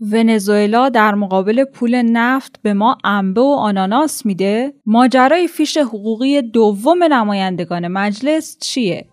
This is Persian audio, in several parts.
ونزوئلا در مقابل پول نفت به ما انبه و آناناس میده؟ ماجرای فیش حقوقی دوم نمایندگان مجلس چیه؟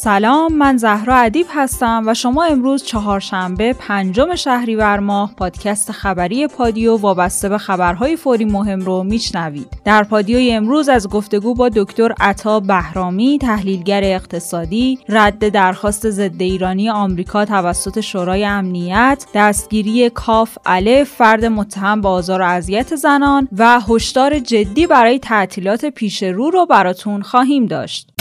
سلام من زهرا ادیب هستم و شما امروز چهارشنبه پنجم شهریور ماه پادکست خبری پادیو وابسته به خبرهای فوری مهم رو میشنوید. در پادیوی امروز از گفتگو با دکتر عطا بهرامی تحلیلگر اقتصادی رد درخواست ضد ایرانی آمریکا توسط شورای امنیت دستگیری کاف الف فرد متهم به آزار و اذیت زنان و هشدار جدی برای تعطیلات پیش رو رو براتون خواهیم داشت.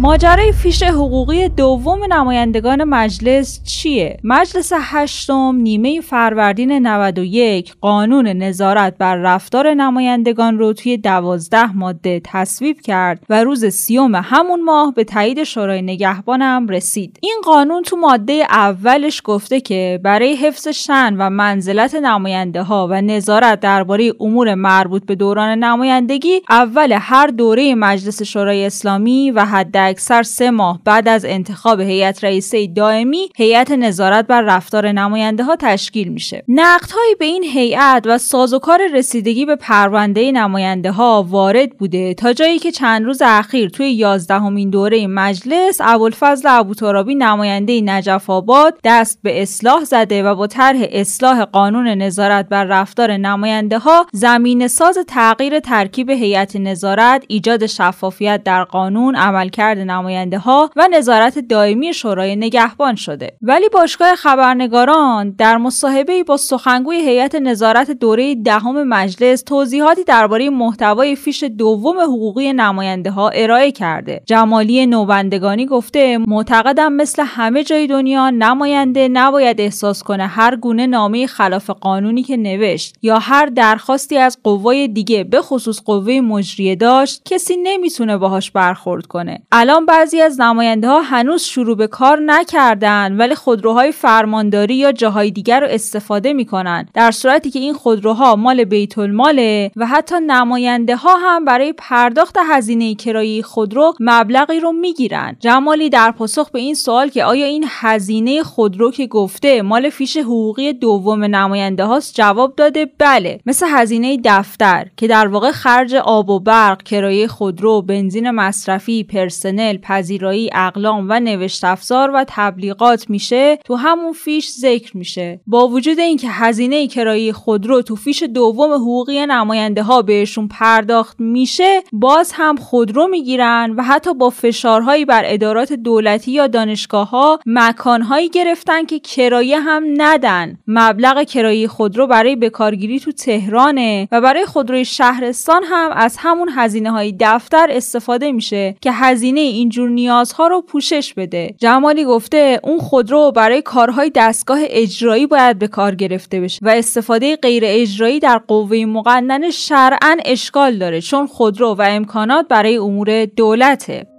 ماجرای فیش حقوقی دوم نمایندگان مجلس چیه؟ مجلس هشتم نیمه فروردین 91 قانون نظارت بر رفتار نمایندگان رو توی دوازده ماده تصویب کرد و روز سیوم همون ماه به تایید شورای نگهبانم رسید. این قانون تو ماده اولش گفته که برای حفظ شن و منزلت نماینده ها و نظارت درباره امور مربوط به دوران نمایندگی اول هر دوره مجلس شورای اسلامی و حد اکثر سه ماه بعد از انتخاب هیئت رئیسه دائمی هیئت نظارت بر رفتار نماینده ها تشکیل میشه. نقدهایی به این هیئت و سازوکار رسیدگی به پرونده نماینده ها وارد بوده تا جایی که چند روز اخیر توی یازدهمین دوره مجلس ابوالفضل ابوترابی نماینده نجف آباد دست به اصلاح زده و با طرح اصلاح قانون نظارت بر رفتار نماینده ها زمین ساز تغییر ترکیب هیئت نظارت ایجاد شفافیت در قانون عملکرد نماینده ها و نظارت دائمی شورای نگهبان شده. ولی باشگاه خبرنگاران در مصاحبه با سخنگوی هیئت نظارت دوره دهم مجلس توضیحاتی درباره محتوای فیش دوم حقوقی نماینده ها ارائه کرده. جمالی نوبندگانی گفته معتقدم مثل همه جای دنیا نماینده نباید احساس کنه هر گونه نامه خلاف قانونی که نوشت یا هر درخواستی از قوای دیگه به خصوص قوه مجریه داشت کسی نمی‌تونه باهاش برخورد کنه. الان بعضی از نماینده ها هنوز شروع به کار نکردن ولی خودروهای فرمانداری یا جاهای دیگر رو استفاده می‌کنن. در صورتی که این خودروها مال بیت الماله و حتی نماینده ها هم برای پرداخت هزینه کرایه خودرو مبلغی رو می‌گیرن. جمالی در پاسخ به این سوال که آیا این هزینه خودرو که گفته مال فیش حقوقی دوم نماینده هاست جواب داده؟ بله مثل هزینه دفتر که در واقع خرج آب و برق کرایه خودرو بنزین مصرفی پرسنل پذیرایی اقلام و نوشت افزار و تبلیغات میشه تو همون فیش ذکر میشه. با وجود اینکه هزینه کرایه خودرو تو فیش دوم حقوقی نماینده ها بهشون پرداخت میشه باز هم خودرو می‌گیرن و حتی با فشارهایی بر ادارات دولتی یا دانشگاه ها مکانهایی گرفتن که کرایه هم ندن. مبلغ کرایه خودرو برای بکارگیری تو تهرانه و برای خودروی شهرستان هم از همون هزینه های دفتر استفاده میشه که هزینه اینجور نیازها رو پوشش بده. جمالی گفته اون خودرو برای کارهای دستگاه اجرایی باید به کار گرفته بشه و استفاده غیر اجرایی در قوه مقننه شرعا اشکال داره چون خودرو و امکانات برای امور دولته.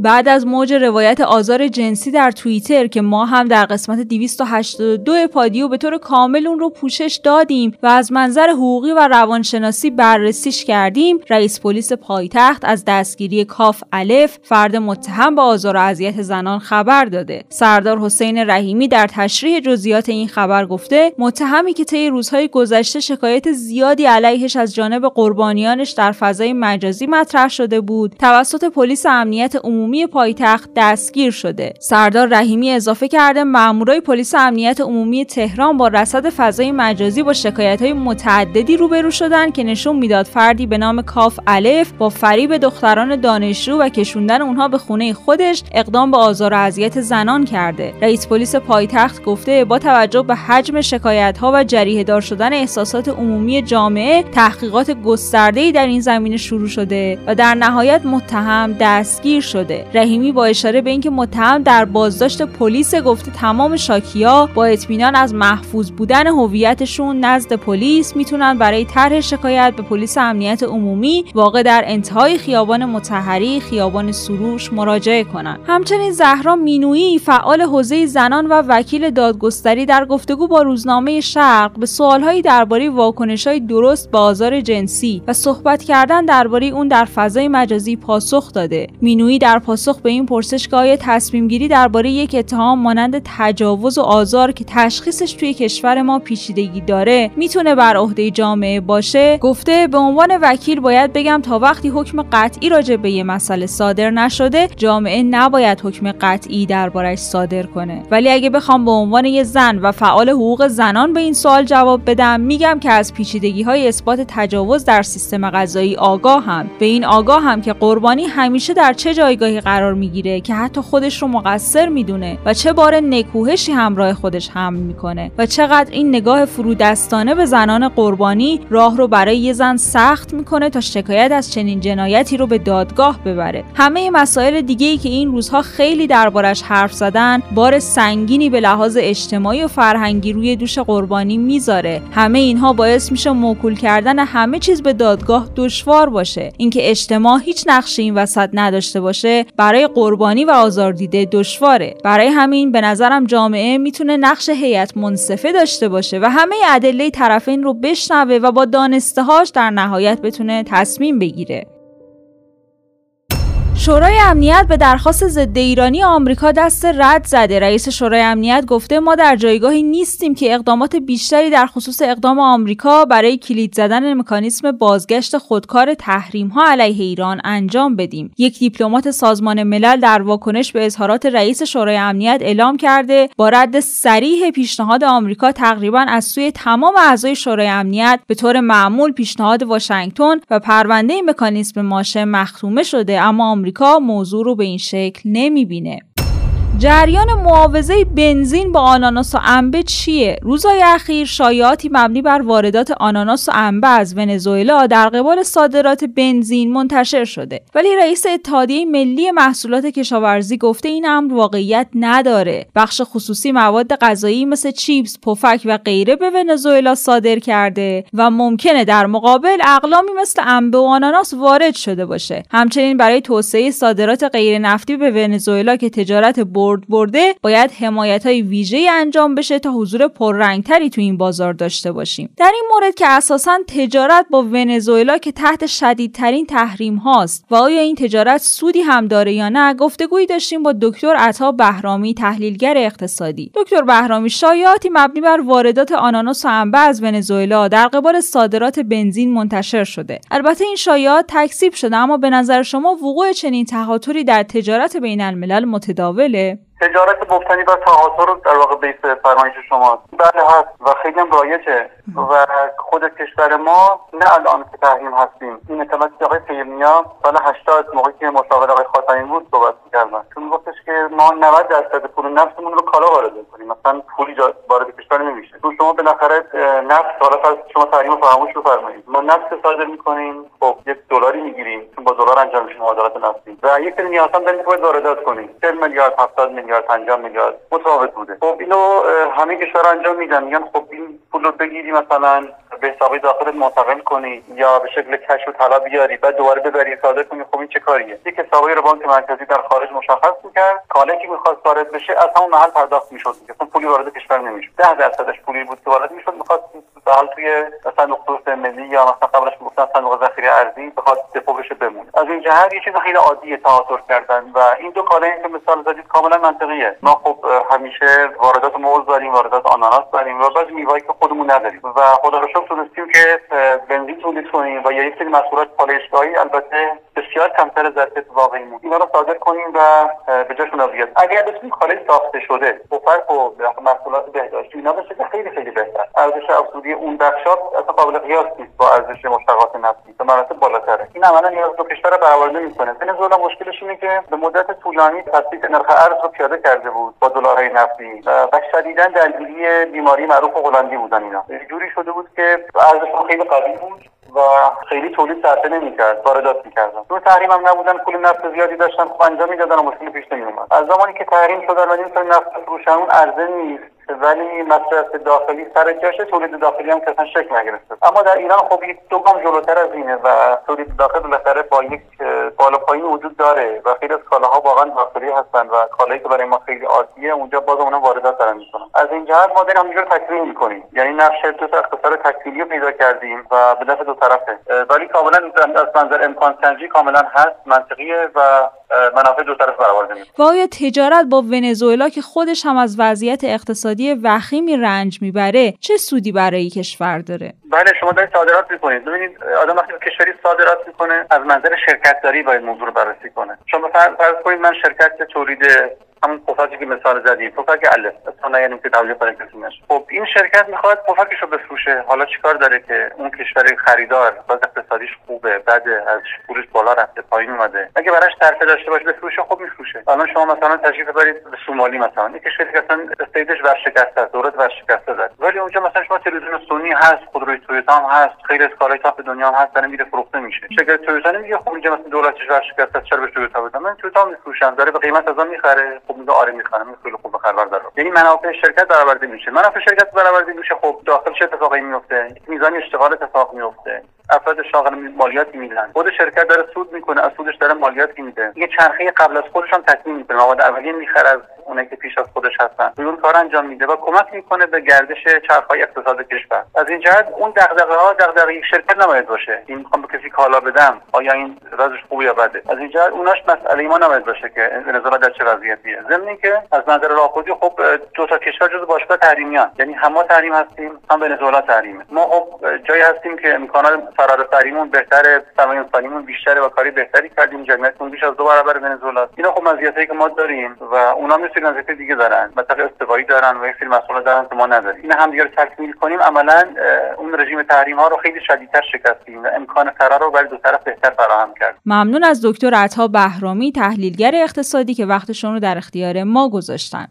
بعد از موج روایت آزار جنسی در توییتر که ما هم در قسمت 282 پادیو به طور کامل اون رو پوشش دادیم و از منظر حقوقی و روانشناسی بررسیش کردیم رئیس پلیس پایتخت از دستگیری کاف الف فرد متهم به آزار و اذیت زنان خبر داده. سردار حسین رحیمی در تشریح جزئیات این خبر گفته متهمی که طی روزهای گذشته شکایت زیادی علیهش از جانب قربانیانش در فضای مجازی مطرح شده بود توسط پلیس امنیت عمومی عمومی پایتخت دستگیر شده. سردار رحیمی اضافه کرده مامورای پلیس امنیت عمومی تهران با رصد فضای مجازی با شکایت های متعددی روبرو شدن که نشون می‌داد فردی به نام کاف الف با فریب دختران دانشجو و کشوندن اونها به خونه خودش اقدام به آزار و اذیت زنان کرده. رئیس پلیس پایتخت گفته با توجه به حجم شکایت ها و جریه دار شدن احساسات عمومی جامعه تحقیقات گسترده‌ای در این زمینه شروع شده و در نهایت متهم دستگیر شده. رحیمی با اشاره به اینکه متهم در بازداشت پلیس گفته تمام شاکیا با اطمینان از محفوظ بودن هویتشون نزد پلیس می‌تونن برای طرح شکایت به پلیس امنیت عمومی واقع در انتهای خیابان متحری خیابان سروش مراجعه کنند همچنین زهرا مینویی فعال حوزه زنان و وکیل دادگستری در گفتگو با روزنامه شرق به سوالهایی درباره واکنشهای درست به آزار جنسی و صحبت کردن درباره اون در فضای مجازی پاسخ داده. مینویی در پاسخ به این پرسش که آیا تصمیم گیری درباره یک اتهام مانند تجاوز و آزار که تشخیصش توی کشور ما پیچیدگی داره می‌تونه بر عهده جامعه باشه؟ گفته به عنوان وکیل باید بگم تا وقتی حکم قطعی راجع به یه مسئله صادر نشده جامعه نباید حکم قطعی دربارش صادر کنه. ولی اگه بخوام به عنوان یه زن و فعال حقوق زنان به این سوال جواب بدم میگم که از پیچیدگی های اثبات تجاوز در سیستم قضایی آگاه هم به این آگاه هم که قربانی همیشه در چه جایگاهی قرار می‌گیره که حتی خودش رو مقصر می‌دونه و چه بار نکوهشی همراه خودش حمل می‌کنه و چقدر این نگاه فرودستانه به زنان قربانی راه رو برای یه زن سخت می‌کنه تا شکایت از چنین جنایتی رو به دادگاه ببره. همه مسائل دیگه ای که این روزها خیلی دربارش حرف زدن بار سنگینی به لحاظ اجتماعی و فرهنگی روی دوش قربانی می‌ذاره. همه اینها باعث میشه موکول کردن همه چیز به دادگاه دشوار باشه. اینکه اجتماع هیچ نقشی این وسط نداشته باشه برای قربانی و آزاردیده دشواره. برای همین به نظرم جامعه می‌تونه نقش هیئت منصفه داشته باشه و همه ادله طرفین رو بشنوه و با دانستهاش در نهایت بتونه تصمیم بگیره. شورای امنیت به درخواست ضد ایرانی آمریکا دست رد زده. رئیس شورای امنیت گفته ما در جایگاهی نیستیم که اقدامات بیشتری در خصوص اقدام آمریکا برای کلید زدن مکانیسم بازگشت خودکار تحریم ها علیه ایران انجام بدیم. یک دیپلمات سازمان ملل در واکنش به اظهارات رئیس شورای امنیت اعلام کرده با رد سریح پیشنهاد آمریکا تقریبا از سوی تمام اعضای شورای امنیت به طور معمول پیشنهاد واشنگتن و پرونده مکانیسم ماشه مختومه شده اما آمریکا آمریکا موضوع رو به این شکل نمی‌بینه. جریان معاوضه بنزین با آناناس و انبه چیه؟ روزهای اخیر شایعاتی مبنی بر واردات آناناس و انبه از ونزوئلا در قبال صادرات بنزین منتشر شده. ولی رئیس اتحادیه ملی محصولات کشاورزی گفته این امر واقعیت نداره. بخش خصوصی مواد غذایی مثل چیپس، پفک و غیره به ونزوئلا صادر کرده و ممکنه در مقابل اقلامی مثل انبه و آناناس وارد شده باشه. همچنین برای توسعه صادرات غیر نفتی به ونزوئلا که تجارت برد برده باید حمایت های ویژه انجام بشه تا حضور پررنگتری تو این بازار داشته باشیم. در این مورد که اساسا تجارت با ونزوئلا که تحت شدیدترین تحریم هاست. و آیا این تجارت سودی هم داره یا نه گفتگویی داشتیم با دکتر عطا بهرامی تحلیلگر اقتصادی. دکتر بهرامی شایعاتی مبنی بر واردات آناناس و انبه از ونزوئلا در قبال صادرات بنزین منتشر شده. البته این شایعات تکذیب شده اما به نظر شما وقوع چنین تهاتری در تجارت بین الملل متداوله؟ تجارت مبتنی بر تهاتر در واقع بیس فرمایش شما بله هست و خیلی هم رایجه. و خود کشور ما نه الان که تحریم هستیم. این اطلاعاتی که آقای پیمنیا سال 80 موقعی که مشاور آقای خاتمی بود صحبت می‌کردن. چون گفتش که ما 90 درصد پول نفتمون رو کالا وارد می‌کنیم. مثلا پولی وارد کشور نمیشه. تو شما بالاخره نفت حالا شما تحریم فراموش بفرمایید. ما نفت صادر می‌کنیم. خب یک دلاری می‌گیریم. چون با دلار انجام میشه معادلات نفتی و یک سری نیاز داریم که واردات کنیم. 40 میلیارد 70 میلیارد 50 میلیارد متفاوت بوده. خب اینو همه کشور انجام میدن. میگن خب این پول رو بگیری مثلا. به حساب داخل منتقل کنی یا به شکل کش و طلا بیاری بعد دوباره ببری صادر کنی خب این چه کاریه؟ یک حسابی رو بانک مرکزی در خارج مشخص می‌کرد. کالایی که می‌خواست وارد بشه از همون محل پرداخت می‌شد اصلا پولی وارد کشور نمی‌شد. ده درصدش پولی بود که وارد می‌شد. می‌خواست حال توی صندوق توسعه ملی یا مثلا قبلش می‌گفتن صندوق ذخیره ارزی بخواد دپو بشه بمونه. از این جهت یه چیز خیلی عادیه تهاتر کردن و این دو کالایی که مثال زدید کاملا منطقیه. ما خب همیشه واردات موز داریم واردات آناناس داریم و بعضی میوهایی که خودمون نداریم و خدا رو شکر تونستیم که بنزین تولید کنیم و یا یک سری محصولات پالایشگاهی البته بسیار کمتر ظرفیت واقعی مون اینا رو صادر کنیم و به جاشون بیاد اگر بتونیم خارج ساخته شده فرق و محصولات بهداشتی اینا بشه خیلی خیلی بهتر. ارزش افزودی اون بخشات اصلا قابل قیاس نیست با ارزش مشتقات نفتی به مراتب بالاتره. این عملا نیاز دو کشور رو برآورده می‌کنه. ونزوئلا مشکلش اینه که به مدت طولانی تثبیت نرخ ارز رو پیاده کرده بود با دلارهای نفتی و شدیدا درگیری بیماری معروف هلندی بودن اینا. جوری شده بود که ارزششون خیلی قوی بود. و خیلی تولید صرفه نمی‌کرد واردات می‌کردن. اون تحریم هم نبودن پول نفت زیادی داشتن خب انجام می‌دادن و مشکلی پیش نمیومد از زمانی که تحریم شدن و این نفت فروشن اون عرضه نیست. ولی مصرف داخلی سر جاشه تولید داخلی هم کسان شکل نگرفته. اما در ایران خب یک دو گام جلوتر از اینه و تولید داخل بالاخره با یک بالا پایین وجود داره و خیلی از کالاها واقعا داخلی هستن و کالایی که برای ما خیلی عادیه اونجا باز اونها واردات دارن می‌کنن. از این جهت ما داریم همینجور تکمیل می‌کنیم. یعنی نقش دو تا اقتصاد تکمیلی پیدا کردیم و به نفع دو طرفه. ولی کاملا از منظر امکان سنجی کاملا هست منطقیه و منافع دو طرف برآورده میشه و آیا تجارت با ونزوئلا که خودش هم از وضعیت اقتصادی وخیمی رنج می‌بره چه سودی برای کشور داره؟ بله شما دارید صادرات می‌کنید. ببینید آدم وقتی کشوری صادرات می‌کنه از منظر شرکت داری باید موضوع رو بررسی کنه. شما فرض کنید من شرکت تولید همون پفکی که مثال زدیم پفک الف. اصلا یعنی که تولید برای کسی نشه. خب این شرکت می‌خواد پفکش رو بفروشه. حالا چیکار داره که اون کشور خریدار باز اقتصادیش خوبه بعد از پولش بالا رفته پایین اومده. اگه براش صرفه داشته باشه بفروشه خب میفروشه. الان شما مثلا تشریف ببرید به سومالی مثلا. این کشوری که اصلا استیتش ورشکسته است دولت ورشکسته زد ولی اونجا مثلا شما تلویزیون سونی هست خودروی تویوتا هم هست خیلی از کارهای تاپ دنیا هم هست داره میره فروخته میشه. شرکت تویوتا نمیگه خب اینجا مثلا دولتش ورشکسته است چرا به تویوتا بدم من تویوتا میفروشم. داره به قیمت از می‌خره. خب میگه آره می‌خرم خیلی خوب خبر یعنی منافع شرکت برآورده میشه. منافع شرکت برآورده میشه خب داخل چه اتفاقی میفته میزان اشتغال اتفاق میفته افراد شاغل مالیاتی میدن. خود شرکت داره سود می‌کنه از سودش داره مالیاتی میده. یه چرخه قبل از خودش هم تکمیل می‌کنه. مواد اولیه می‌خره از اونایی که پیش از خودش هستن. اون کار انجام میده و کمک می‌کنه به گردش چرخهای اقتصاد کشور. از این جهت اون دغدغه ها دغدغه یک شرکت نباید باشه. این می‌خوام به کسی کالا بدم آیا این وضعش خوبه یا بده؟ از این جهت اوناش مسئله ما نباید باشه که ونزوئلا در چه وضعیتیه. ضمن که از نظر راهخودی خب دو تا کشور جزو باشگاه تحریمیان. یعنی هم ما تحریم هستیم هم ونزوئلا تحریمه. ما خب جایی هستیم که امکانات فرار تحریممون بهتره سرمایه انسانیمون بیشتره و کاری بهتری کردیم. جمعیتمون بیش از دو برابر ونزوئلا اینا خب مزیتایی که ما داریم و اونا مثل مزیت دیگه دارن. مثلا استوایی دارن و یک سری مسئله دارن که ما نداریم. این هم دیگه رو تکمیل کنیم عملا اون رژیم تحریم ها رو خیلی شدیدتر شکستیم و امکان فرار رو برای دو طرف بهتر فراهم کرد ممنون از دکتر عطا بهرامی تحلیلگر اقتصادی که وقتشون رو در اختیار ما گذاشتن.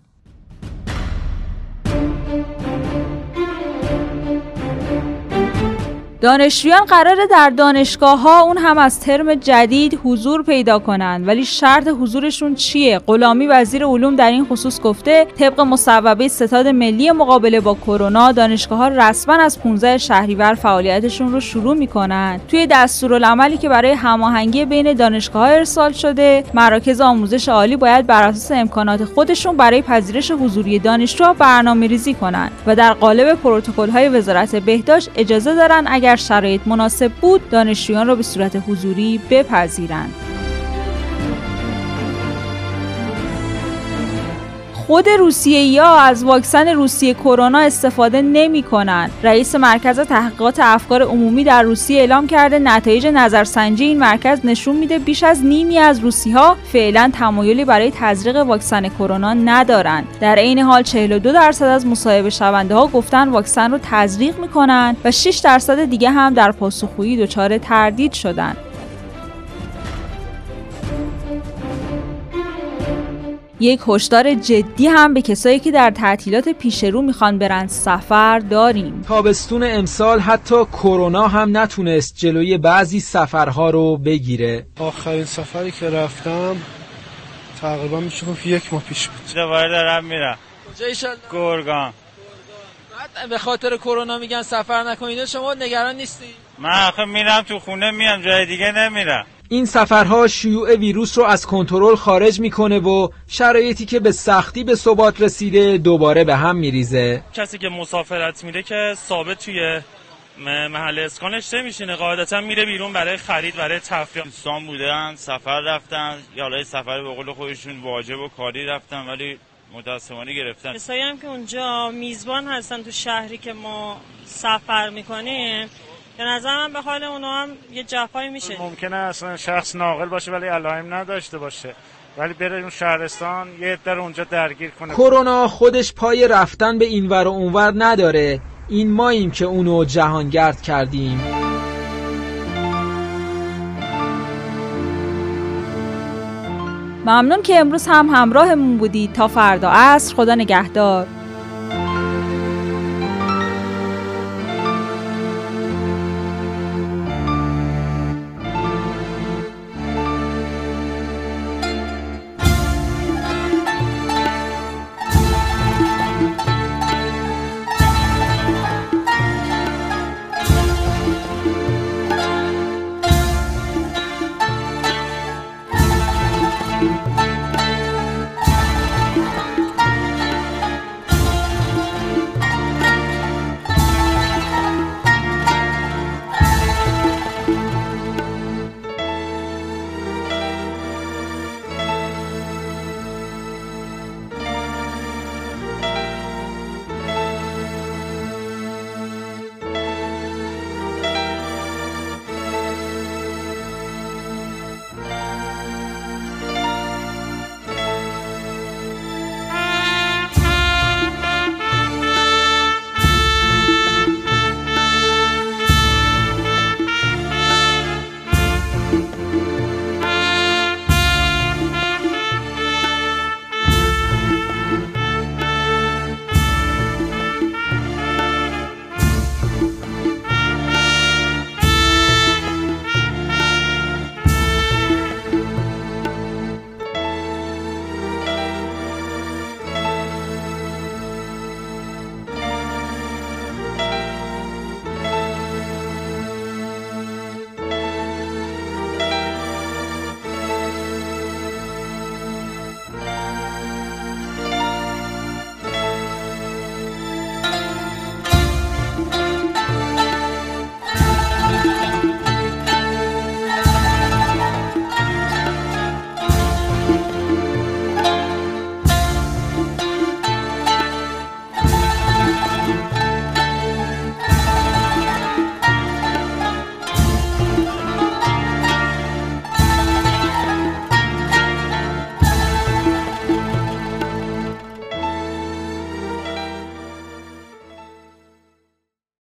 دانشجویان قراره در دانشگاه ها اون هم از ترم جدید حضور پیدا کنند. ولی شرط حضورشون چیه؟ غلامی وزیر علوم در این خصوص گفته طبق مصوبه ستاد ملی مقابله با کرونا دانشگاه ها رسما از 15 شهریور فعالیتشون رو شروع می‌کنن توی دستورالعملی که برای هماهنگی بین دانشگاه ها ارسال شده مراکز آموزش عالی باید بر اساس امکانات خودشون برای پذیرش حضوری دانشجوها برنامه ریزی کنند و در قالب پروتکل های وزارت بهداشت اجازه دارن اگر اگر شرایط مناسب بود دانشجویان را به صورت حضوری بپذیرند. خود روسیه یا از واکسن روسیه کرونا استفاده نمی کنند. رئیس مرکز تحقیقات افکار عمومی در روسیه اعلام کرده نتایج نظرسنجی این مرکز نشون میده بیش از نیمی از روسی ها فعلا تمایلی برای تزریق واکسن کرونا ندارند. در عین حال 42 درصد از مصاحبه شونده ها گفتن واکسن رو تزریق می‌کنند و 6 درصد دیگه هم در پاسخگویی دچار تردید شدند. یک هشدار جدی هم به کسایی که در تعطیلات پیش رو می‌خوان برن سفر داریم. تابستون امسال حتی کرونا هم نتونست جلوی بعضی سفرها رو بگیره. آخرین سفری که رفتم تقریبا میشه یک ماه پیش بود. دوباره دارم میرم. کجا؟ گرگان. به خاطر کرونا میگن سفر نکنید. شما نگران نیستی؟ من آخه میرم تو خونه میام جای دیگه نمیرم. این سفرها شیوع ویروس رو از کنترل خارج می‌کنه و شرایطی که به سختی به ثبات رسیده دوباره به هم میریزه. کسی که مسافرت میره که ثابت توی محل اسکانش نمیشینه. قاعدتا میره بیرون برای خرید برای تفریح. دوستان بودن سفر رفتن. یا حالا سفر به قول خودشون واجب و کاری رفتن ولی متاسفانه گرفتن. کسایی هم که اونجا میزبان هستن تو شهری که ما سفر می‌کنیم به نظر من به حال اونا هم یه جفایی میشه ممکنه اصلا شخص ناقل باشه ولی علائم نداشته باشه. ولی بره اون شهرستان یه عده اونجا درگیر کنه. کرونا خودش پای رفتن به اینور و اونور نداره. این ماییم که اونو جهانگرد کردیم. ممنون که امروز هم همراهمون بودید. تا فردا عصر خدا نگهدار.